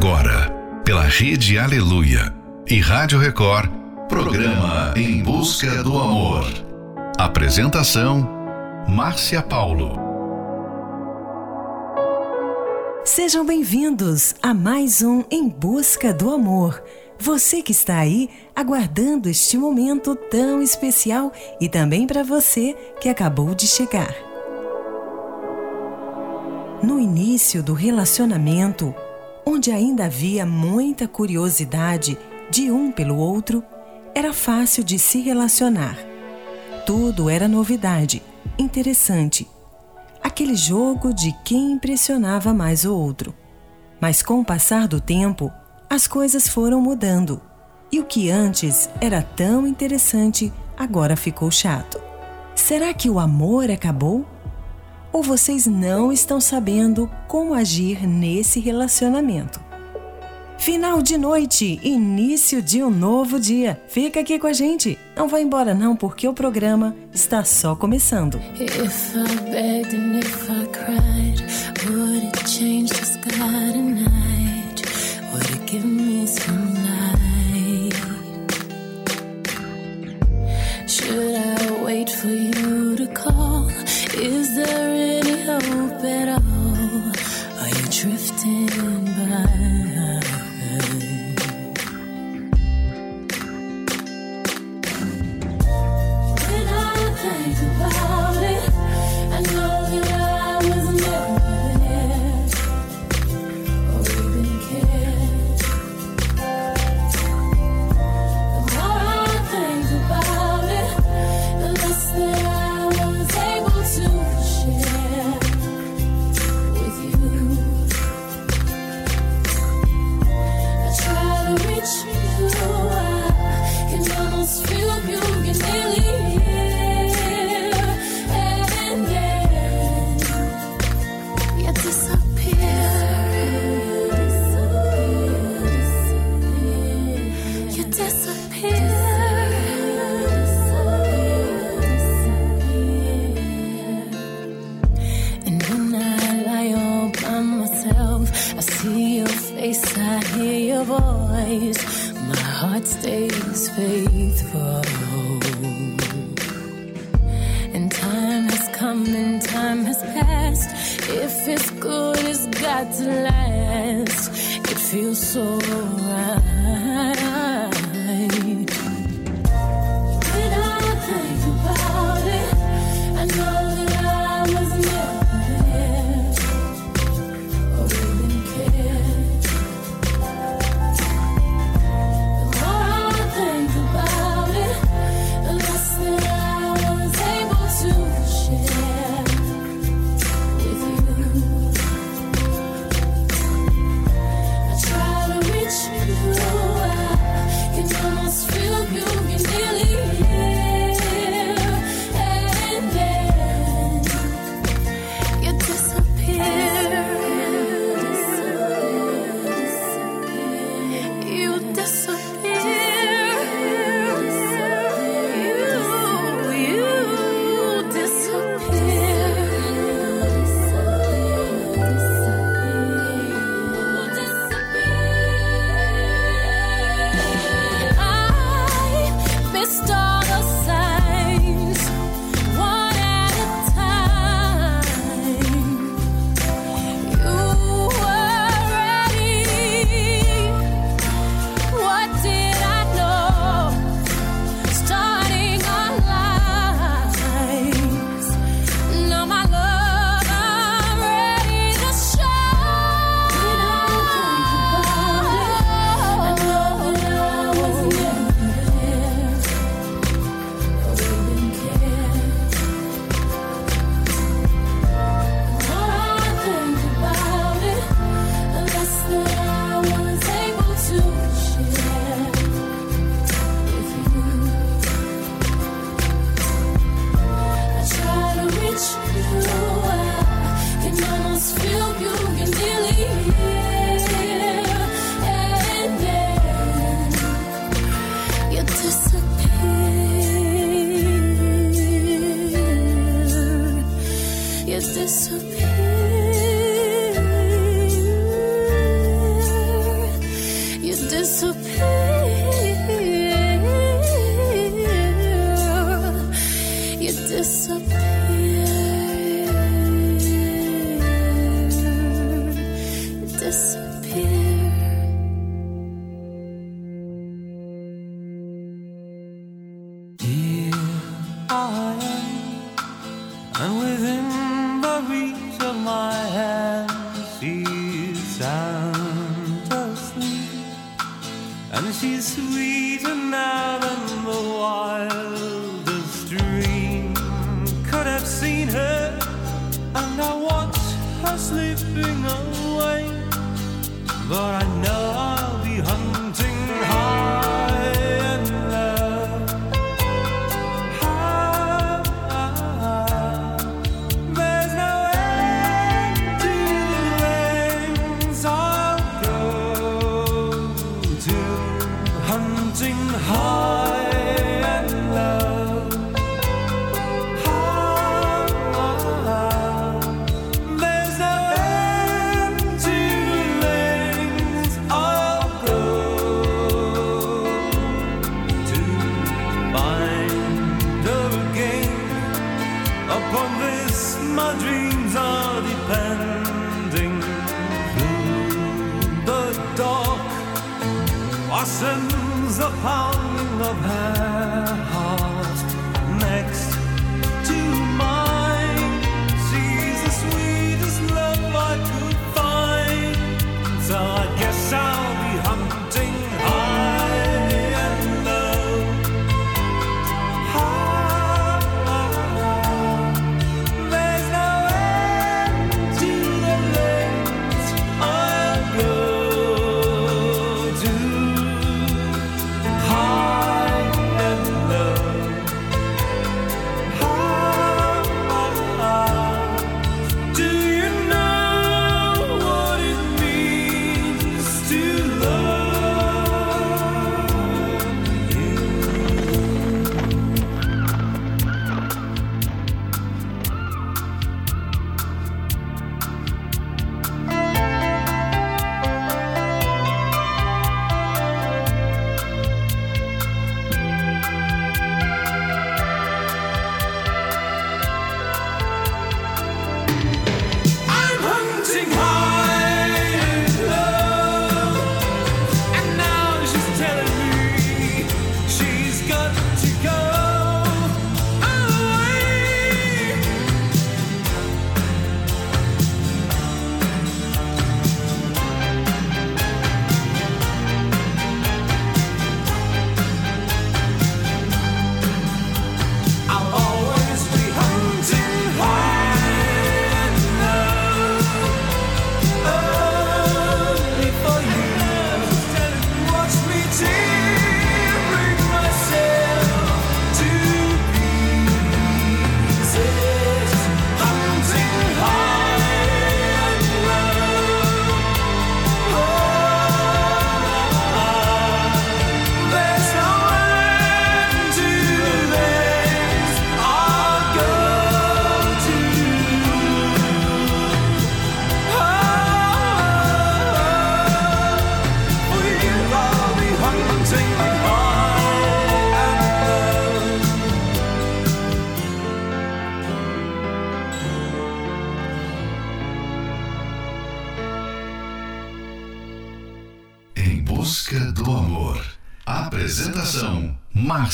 Agora, pela Rede Aleluia e Rádio Record, programa Em Busca do Amor. Apresentação: Márcia Paulo. Sejam bem-vindos a mais um Em Busca do Amor. Você que está aí aguardando este momento tão especial e também para você que acabou de chegar. No início do relacionamento, onde ainda havia muita curiosidade de um pelo outro, era fácil de se relacionar. Tudo era novidade, interessante. Aquele jogo de quem impressionava mais o outro. Mas com o passar do tempo, as coisas foram mudando. E o que antes era tão interessante agora ficou chato. Será que o amor acabou? Ou vocês não estão sabendo como agir nesse relacionamento. Final de noite, início de um novo dia. Fica aqui com a gente. Não vai embora não, porque o programa está só começando. Should I wait for you to call? Is there any hope at all? and she's sweeter now than the wildest dream could have seen her. And I watch her slipping away, but I know.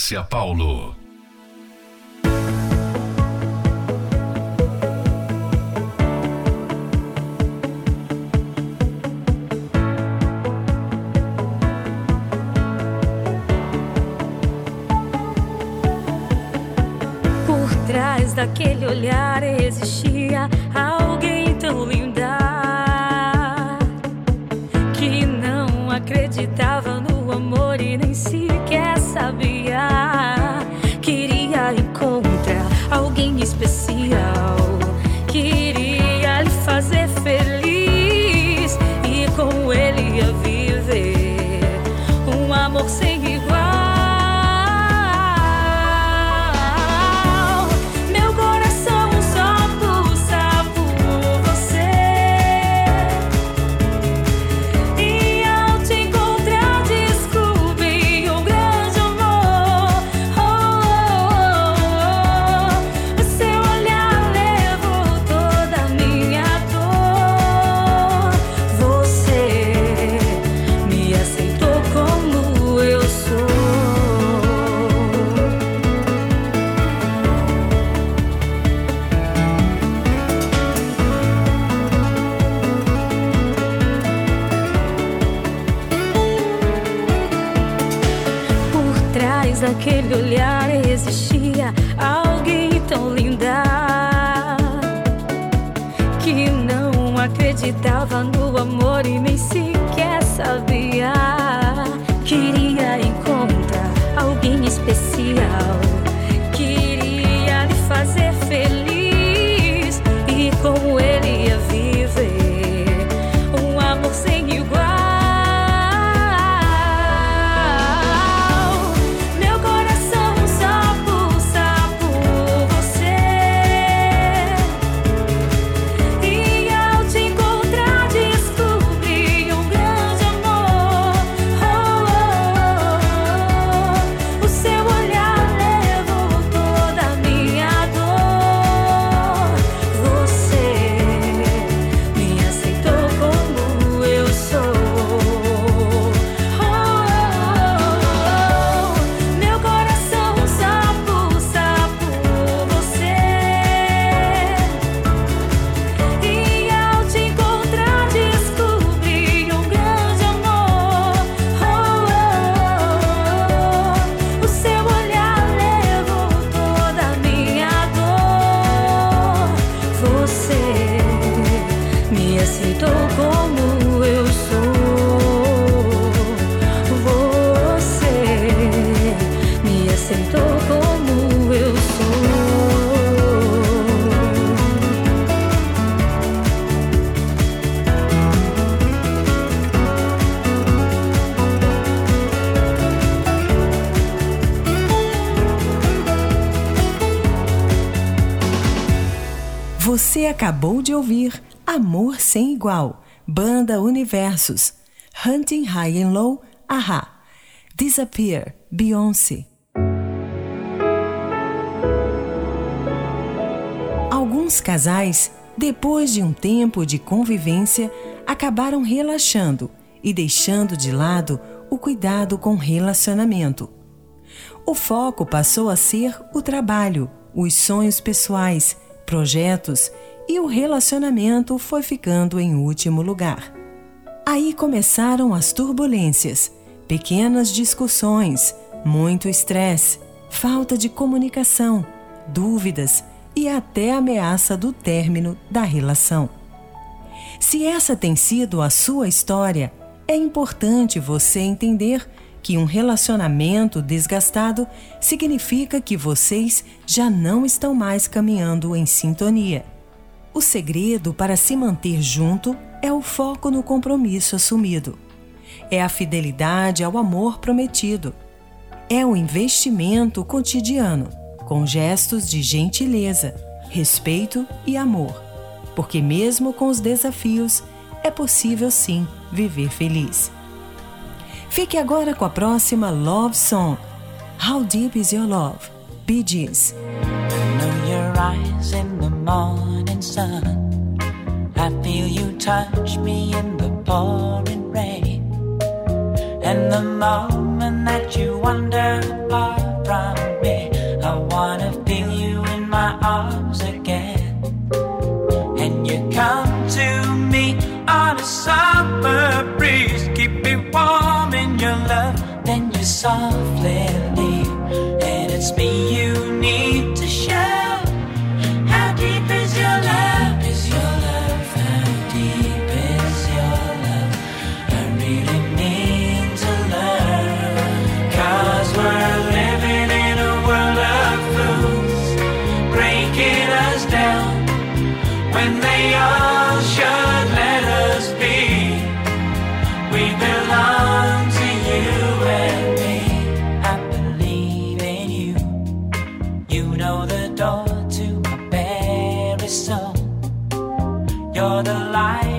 Márcia Paulo. Por trás daquele olhar existia especial. Acabou de ouvir Amor Sem Igual, Banda Universos, Hunting High and Low, Aha, Disappear, Beyoncé. Alguns casais, depois de um tempo de convivência, acabaram relaxando e deixando de lado o cuidado com relacionamento. O foco passou a ser o trabalho, os sonhos pessoais, projetos e o relacionamento foi ficando em último lugar. Aí começaram as turbulências, pequenas discussões, muito estresse, falta de comunicação, dúvidas e até ameaça do término da relação. Se essa tem sido a sua história, é importante você entender que um relacionamento desgastado significa que vocês já não estão mais caminhando em sintonia. O segredo para se manter junto é o foco no compromisso assumido. É a fidelidade ao amor prometido. É o investimento cotidiano, com gestos de gentileza, respeito e amor. Porque, mesmo com os desafios, é possível sim viver feliz. Fique agora com a próxima Love Song. How Deep Is Your Love? Bee Gees. Morning sun. I feel you touch me in the pouring rain. And the moment that you wander far from me, I wanna feel you in my arms again. And you come to me on a summer breeze, keep me warm in your love. Then you softly leave, and it's me you need the light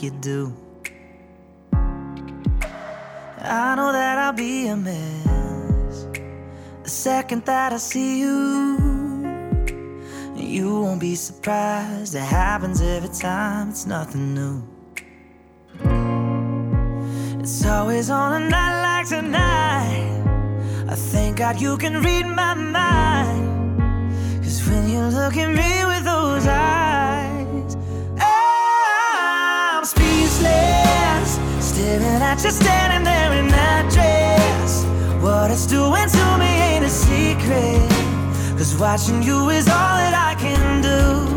like you do. I know that I'll be a mess the second that I see you. You won't be surprised, it happens every time, it's nothing new. It's always on a night like tonight. I thank God you can read my mind. Cause when you look at me with those eyes, Staring at you standing there in that dress. What it's doing to me ain't a secret. Cause watching you is all that I can do.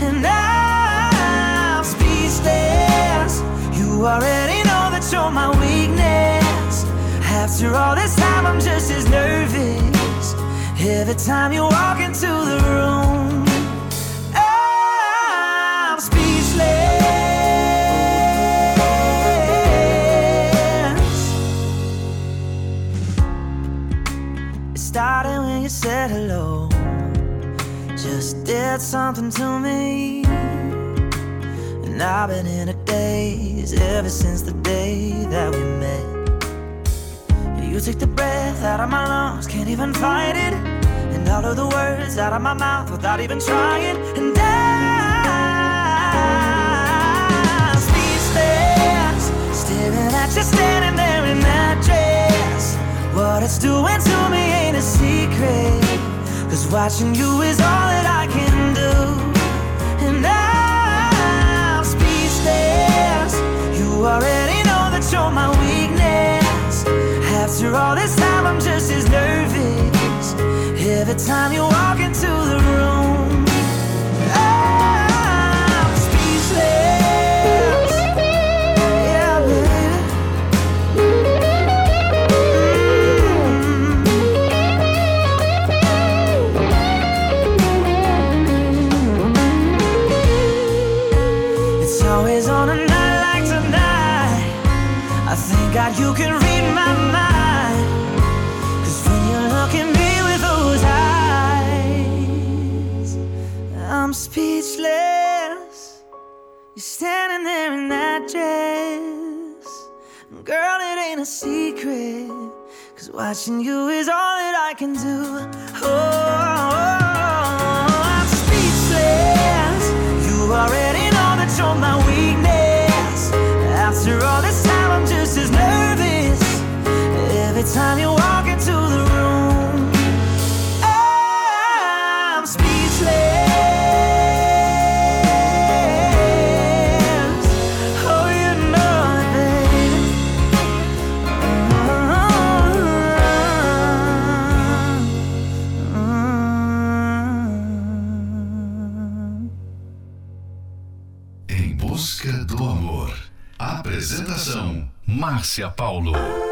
And I'm speechless. You already know that you're my weakness. After all this time, I'm just as nervous. Every time you walk into the room, said hello just did something to me. And I've been in a daze ever since the day that we met. You took the breath out of my lungs, can't even fight it. And all of the words out of my mouth without even trying. And I'm speechless, staring at you standing there. What it's doing to me ain't a secret. Cause watching you is all that I can do. And I'm speechless. You already know that you're my weakness. After all this time, I'm just as nervous. Every time you walk into the room. Secret. Cause watching you is all that I can do. Oh, I'm time you walk into the room. Oh, I'm speechless. Oh, you know it, baby. Mm -hmm. Em busca do amor. Apresentação Márcia Paulo.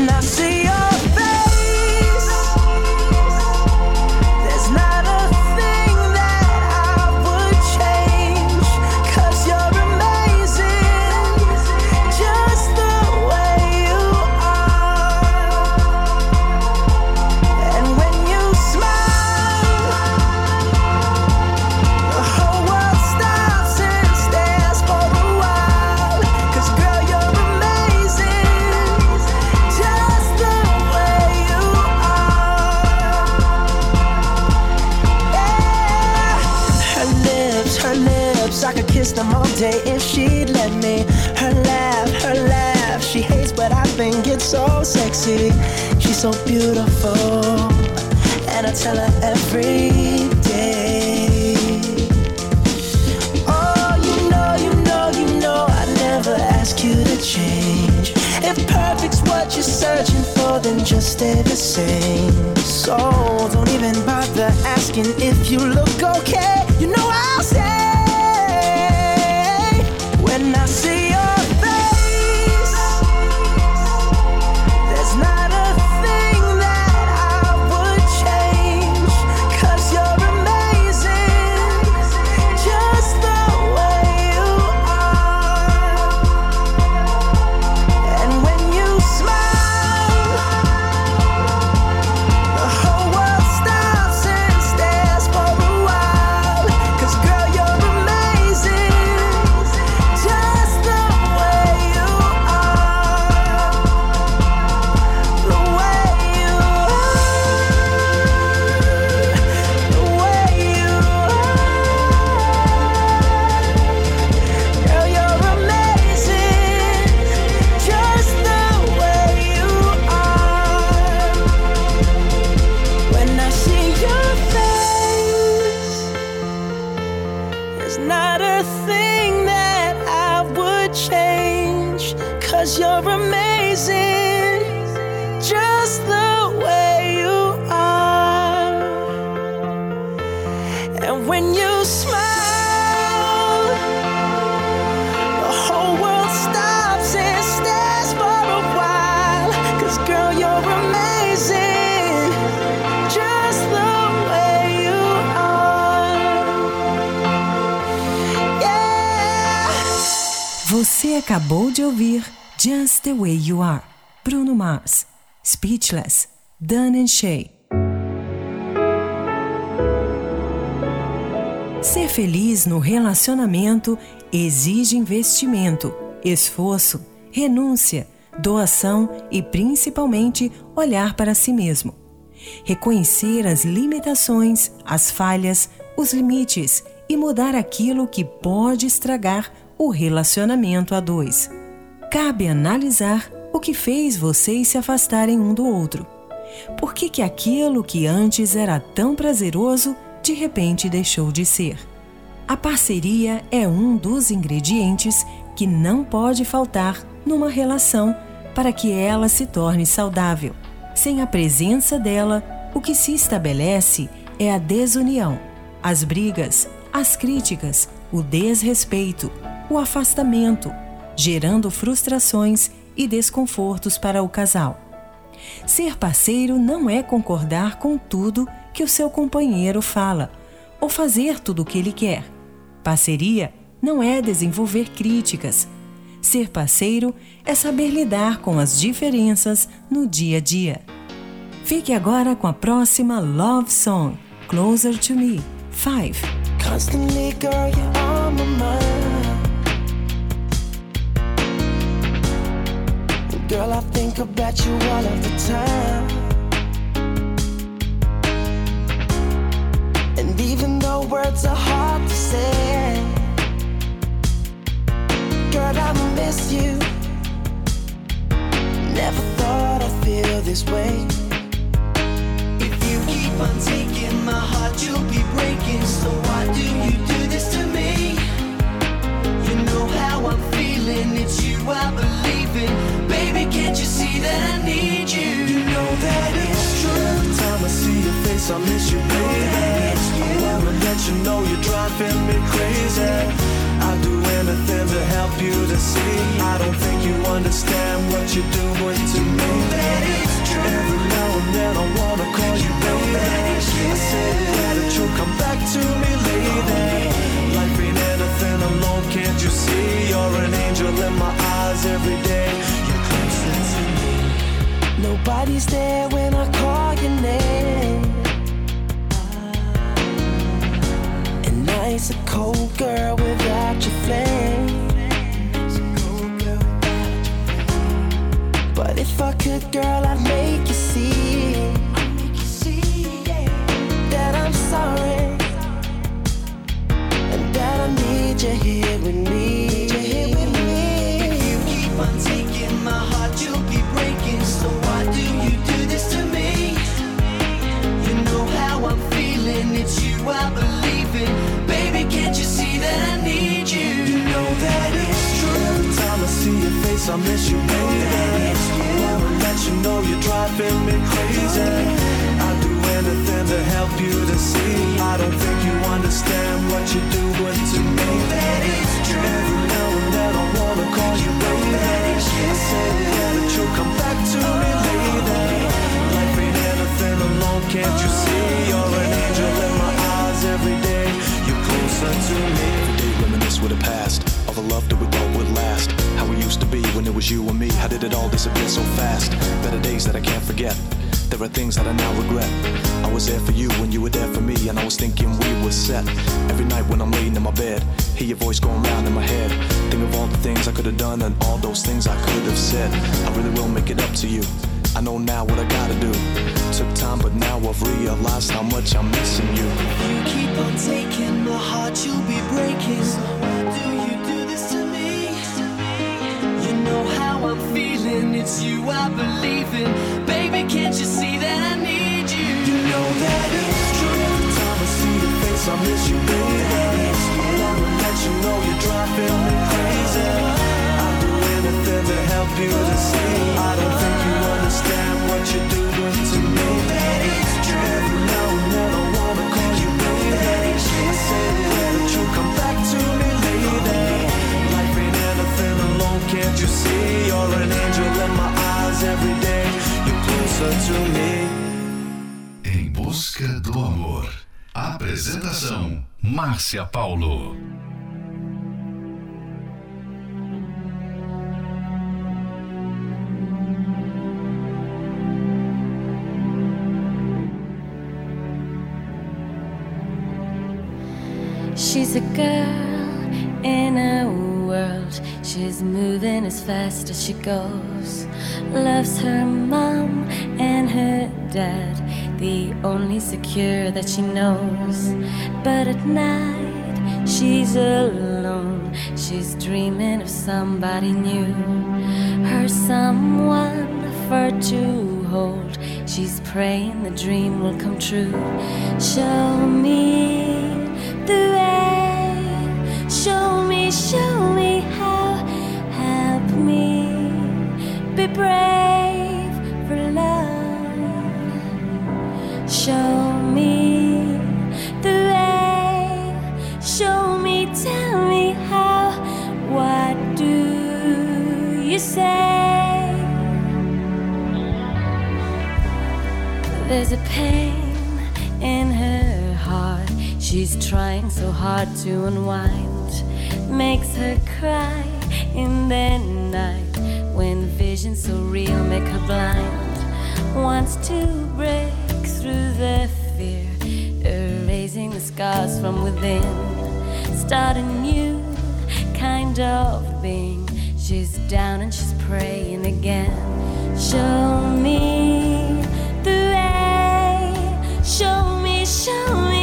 When I see so beautiful, and I tell her every day. Oh, you know, you know, you know, I never ask you to change. If perfect's what you're searching for, then just stay the same. So don't even bother asking if you look change. Cause you're amazing, Você acabou de ouvir Just the Way You Are, Bruno Mars, Speechless, Dan and Shay. Ser feliz no relacionamento exige investimento, esforço, renúncia, doação e principalmente olhar para si mesmo. Reconhecer as limitações, as falhas, os limites e mudar aquilo que pode estragar o relacionamento a dois. Cabe analisar o que fez vocês se afastarem um do outro. Por que, que aquilo que antes era tão prazeroso de repente deixou de ser? A parceria é um dos ingredientes que não pode faltar numa relação para que ela se torne saudável. Sem a presença dela, o que se estabelece é a desunião, as brigas, as críticas, o desrespeito, o afastamento, gerando frustrações e desconfortos para o casal. Ser parceiro não é concordar com tudo que o seu companheiro fala ou fazer tudo o que ele quer. Parceria não é desenvolver críticas. Ser parceiro é saber lidar com as diferenças no dia a dia. Fique agora com a próxima Love Song, Closer to Me, 5. Girl, I think about you all of the time. And even though words are hard to say, girl, I miss you. Never thought I'd feel this way. If you keep on taking my heart, you'll be breaking. So why do you do it's you I believe in. Baby, can't you see that I need you? You know that it's true. Every time I see your face, I miss you, baby. I wanna let you know you're driving me crazy. I'd do anything to help you to see. I don't think you understand what you're doing to me. Know that it's true. Every now and then I wanna call you you know baby. I say that you'll come back to me, lady. Alone, can't you see? You're an angel in my eyes every day. You're closer to me. Nobody's there when I call your name. And night's a cold girl without your flame. But if I could, girl, I'd make you see that I'm sorry you're here with me. If you keep on taking my heart, you'll be breaking. So why do you do this to me? You know how I'm feeling. It's you I believe in. Baby, can't you see that I need you? You know that it's true. Every time I see your face, I miss you, baby. Wanna let you know you're driving me crazy. I'd do anything to help you to see. I don't think you understand what you're doing to me. That is true. Every now and then I wanna call you baby. I say yeah, that you'll come back to me later. Life ain't anything alone, can't you see? You're an angel in my eyes every day. You're closer to me. Every day reminisce with the past. All the love that we thought would last. How we used to be when it was you and me. How did it all disappear so fast? Better days that I can't forget. There are things that I now regret. I was there for you when you were there for me, and I was thinking we were set. Every night when I'm laying in my bed, hear your voice going round in my head. Think of all the things I could have done and all those things I could have said. I really will make it up to you. I know now what I gotta do. Took time, but now I've realized how much I'm missing you. You keep on taking my heart, you'll be breaking. I'm feeling, it's you I believe in. Baby, can't you see that I need you? You know that it's true. Every time I see your face, I miss you, baby. I wanna let you know you're driving me crazy. I'd do anything to help you to see. I don't think you understand what you're doing to me. Every now and then I wanna call you baby. I say that you'll come back to me can't you see? You're an angel in my eyes every day. You're closer to me. Em busca do amor. Apresentação: Márcia Paulo. She's a girl. She's moving as fast as she goes. Loves her mom and her dad, the only secure that she knows. But at night, she's alone. She's dreaming of somebody new. Her someone for to hold. She's praying the dream will come true. Show me the way. Show me, show me brave for love. Show me the way. Show me, tell me how. What do you say? There's a pain in her heart. She's trying so hard to unwind. Makes her cry in the night when visions so real make her blind. Wants to break through the fear, erasing the scars from within. Start a new kind of being. She's down and she's praying again. Show me the way. Show me, show me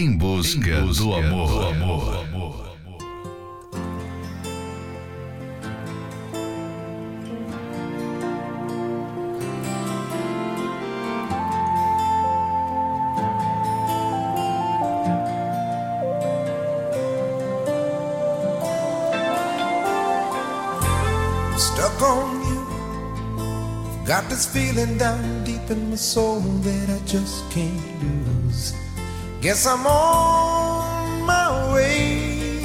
Em busca, do amor. stuck on you. Got this feeling down deep in my soul that I just can't lose. Guess I'm on my way.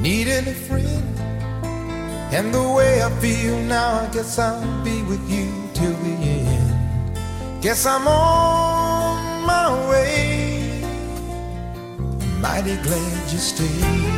Needing a friend, and the way I feel now, I guess I'll be with you till the end. Guess I'm on my way. Mighty glad you stayed.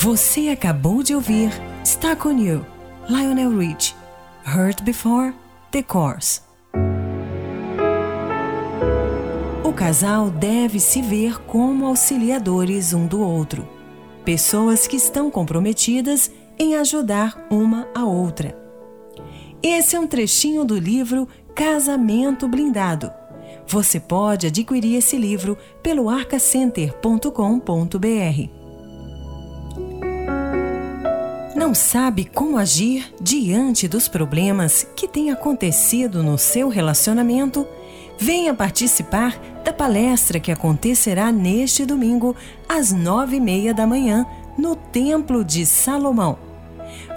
Você acabou de ouvir Stuck on You, Lionel Rich, Hurt Before, The Course. O casal deve se ver como auxiliadores um do outro, pessoas que estão comprometidas em ajudar uma a outra. Esse é um trechinho do livro Casamento Blindado. Você pode adquirir esse livro pelo arcacenter.com.br. Não sabe como agir diante dos problemas que têm acontecido no seu relacionamento? Venha participar da palestra que acontecerá neste domingo, às nove e meia da manhã, no Templo de Salomão.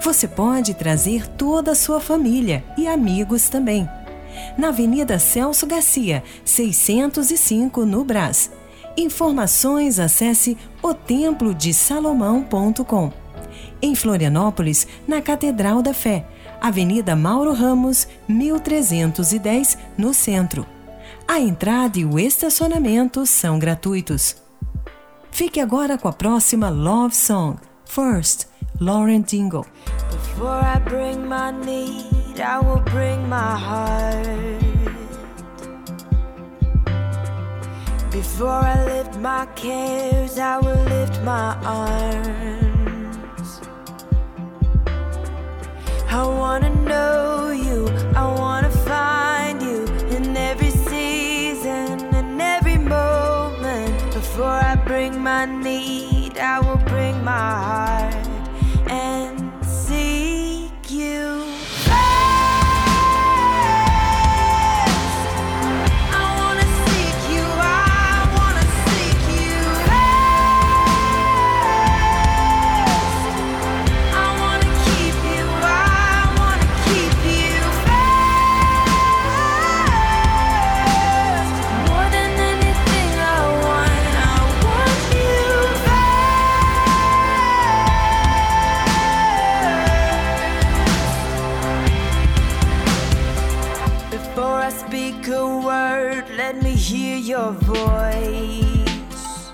Você pode trazer toda a sua família e amigos também. Na Avenida Celso Garcia, 605, no Brás. Informações acesse otemplodesalomão.com em Florianópolis, na Catedral da Fé, Avenida Mauro Ramos, 1310, no centro. A entrada e o estacionamento são gratuitos. Fique agora com a próxima Love Song. First, Lauren Dingle. Before I bring my need, I will bring my heart. Before I lift my cares, I will lift my arms. I wanna know you, I wanna find you in every season in every moment. Before I bring my need, I will bring my heart. your voice,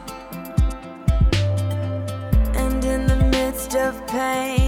and in the midst of pain.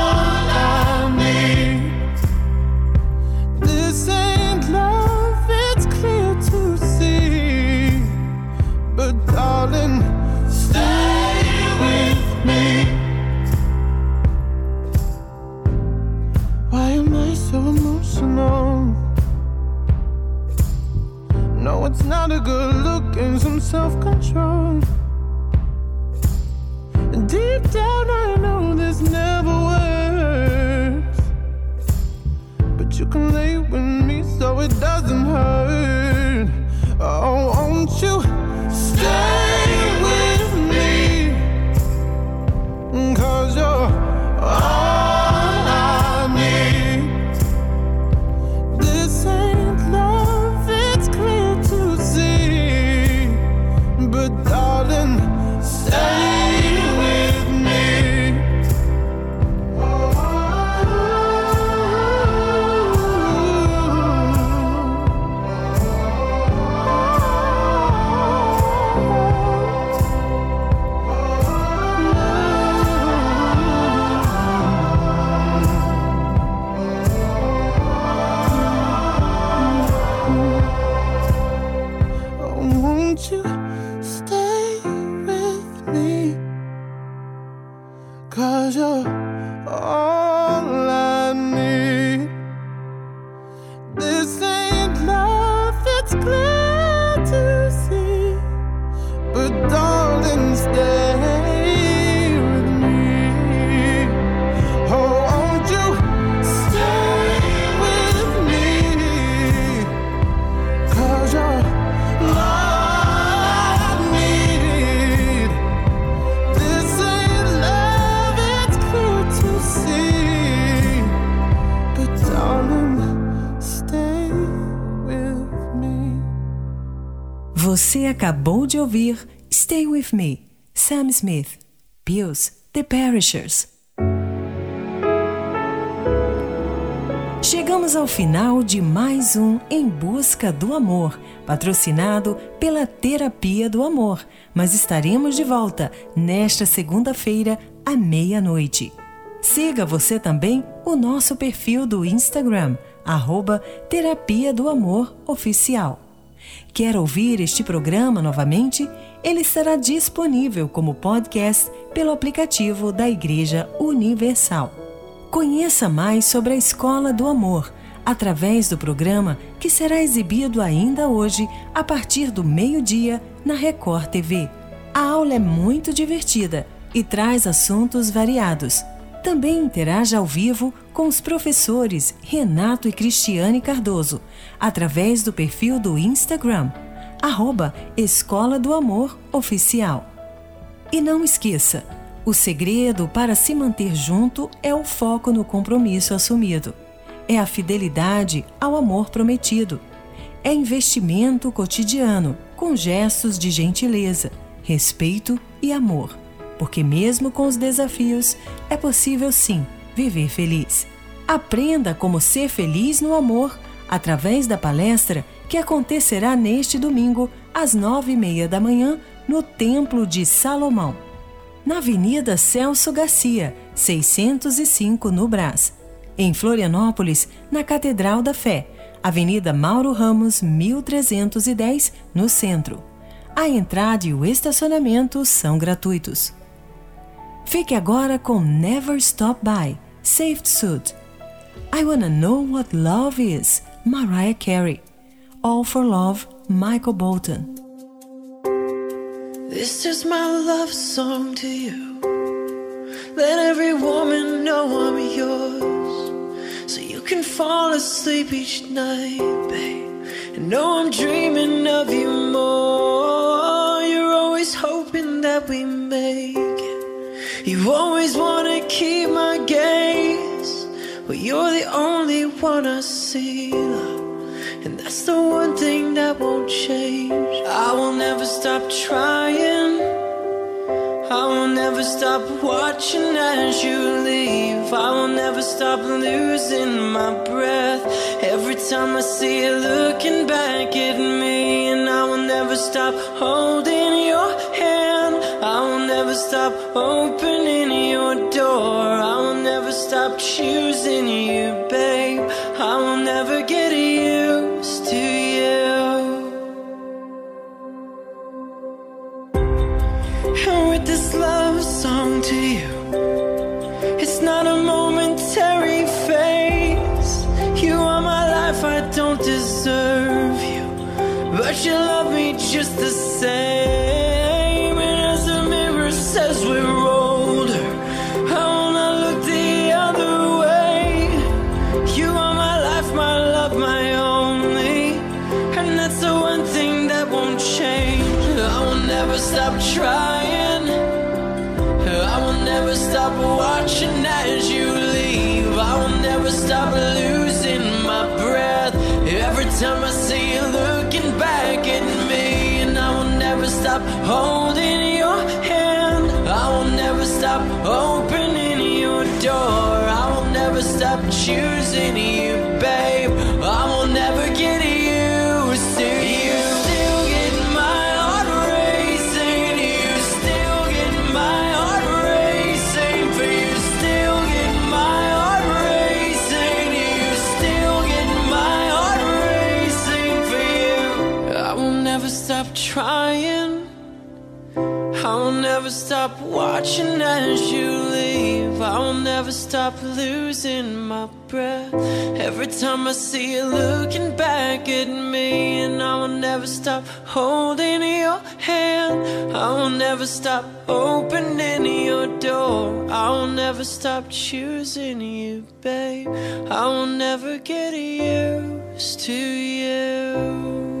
self control. Deep down, I know this never works. But you can lay with me so it doesn't hurt. Oh, won't you stay Me, Sam Smith, Pills, The Perishers. Chegamos ao final de mais um Em Busca do Amor, patrocinado pela Terapia do Amor, mas estaremos de volta nesta segunda-feira à meia-noite. Siga você também o nosso perfil do Instagram, arroba Terapia do Amor Oficial. Quer ouvir este programa novamente? Ele estará disponível como podcast pelo aplicativo da Igreja Universal. Conheça mais sobre a Escola do Amor através do programa que será exibido ainda hoje a partir do meio-dia na Record TV. A aula é muito divertida e traz assuntos variados. Também interaja ao vivo com os professores Renato e Cristiane Cardoso, através do perfil do Instagram, arroba Escola do Amor Oficial. E não esqueça, o segredo para se manter junto é o foco no compromisso assumido. É a fidelidade ao amor prometido. É investimento cotidiano, com gestos de gentileza, respeito e amor porque, mesmo com os desafios, é possível sim viver feliz. Aprenda como ser feliz no amor através da palestra que acontecerá neste domingo, às nove e meia da manhã, no Templo de Salomão, na Avenida Celso Garcia, 605, no Brás. Em Florianópolis, na Catedral da Fé, Avenida Mauro Ramos, 1310, no centro. A entrada e o estacionamento são gratuitos. Fique agora com Never Stop By, Saved Suit. I Wanna Know What Love Is, Mariah Carey. All for Love, Michael Bolton. This is my love song to you. Let every woman know I'm yours. So you can fall asleep each night, babe. And know I'm dreaming of you more. You're always hoping that we make it. You always wanna keep my gaze, but you're the only one I see, love. And that's the one thing that won't change. I will never stop trying. I will never stop watching as you leave. I will never stop losing my breath every time I see you looking back at me. And I will never stop holding your hand. I will never stop opening your door. I will never stop choosing you, babe. I will never watching as you leave. I will never stop losing my breath every time I see you looking back at me. And I will never stop holding your hand. I will never stop opening your door. I will never stop choosing you, babe. I will never get used to you.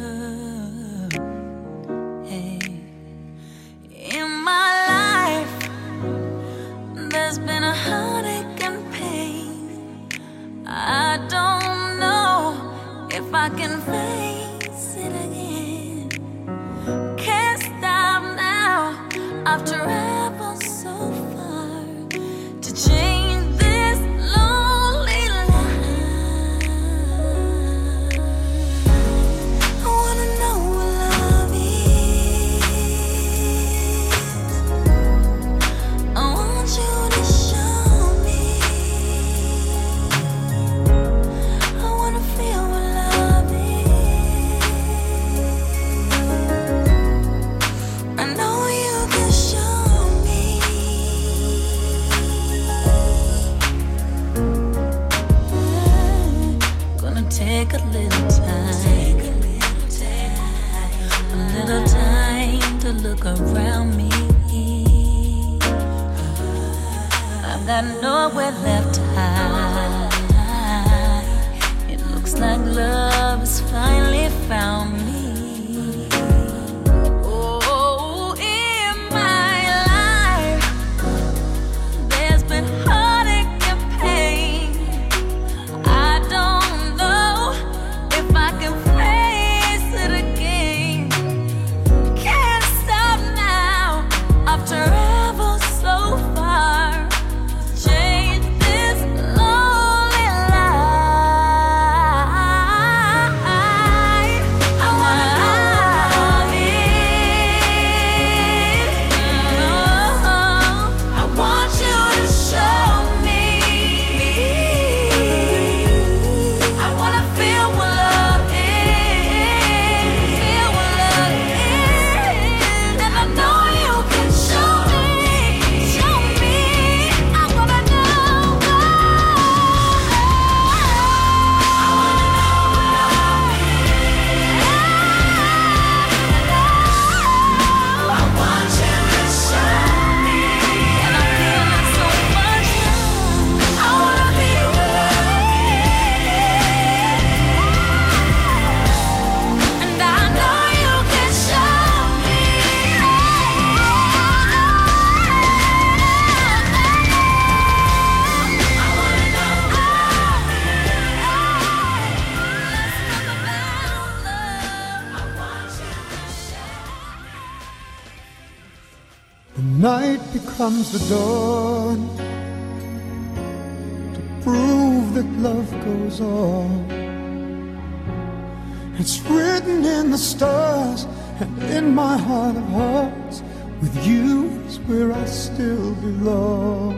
Stars and in my heart of hearts. With you is where I still belong.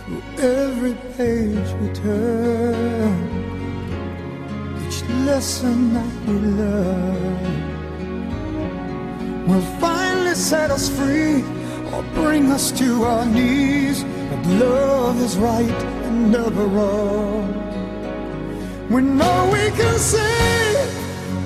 Through every page we turn, each lesson that we learn will finally set us free or bring us to our knees. But love is right and never wrong. We know we can say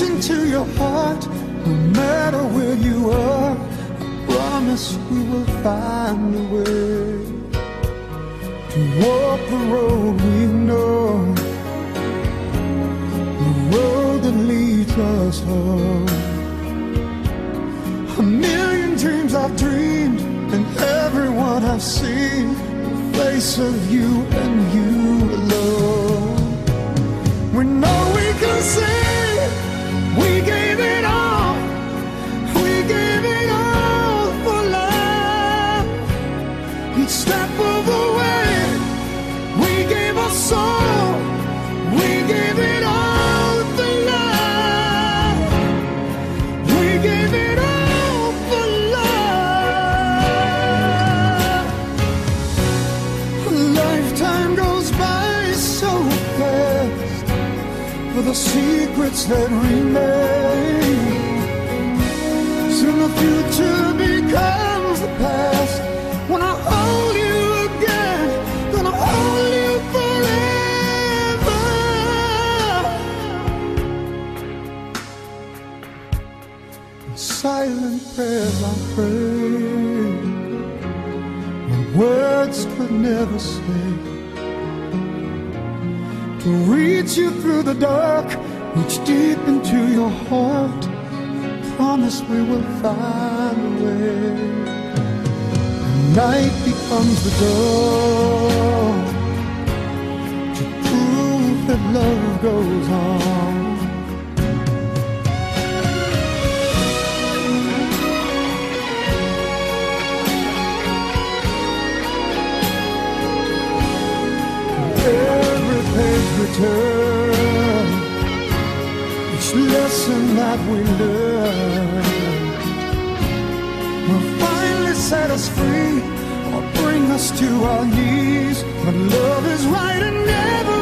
into your heart, no matter where you are. I promise we will find a way to walk the road we know, the road that leads us home. A million dreams I've dreamed, and everyone I've seen, the face of you and you alone. We know we can say the secrets that remain. Soon the future becomes the past. When I hold you again, gonna hold you forever. In silent prayers I pray, when words could never say to you through the dark, reach deep into your heart. Promise we will find a way. Night becomes the dawn to prove that love goes on. We each lesson that we learn will finally set us free or bring us to our knees. But love is right and never.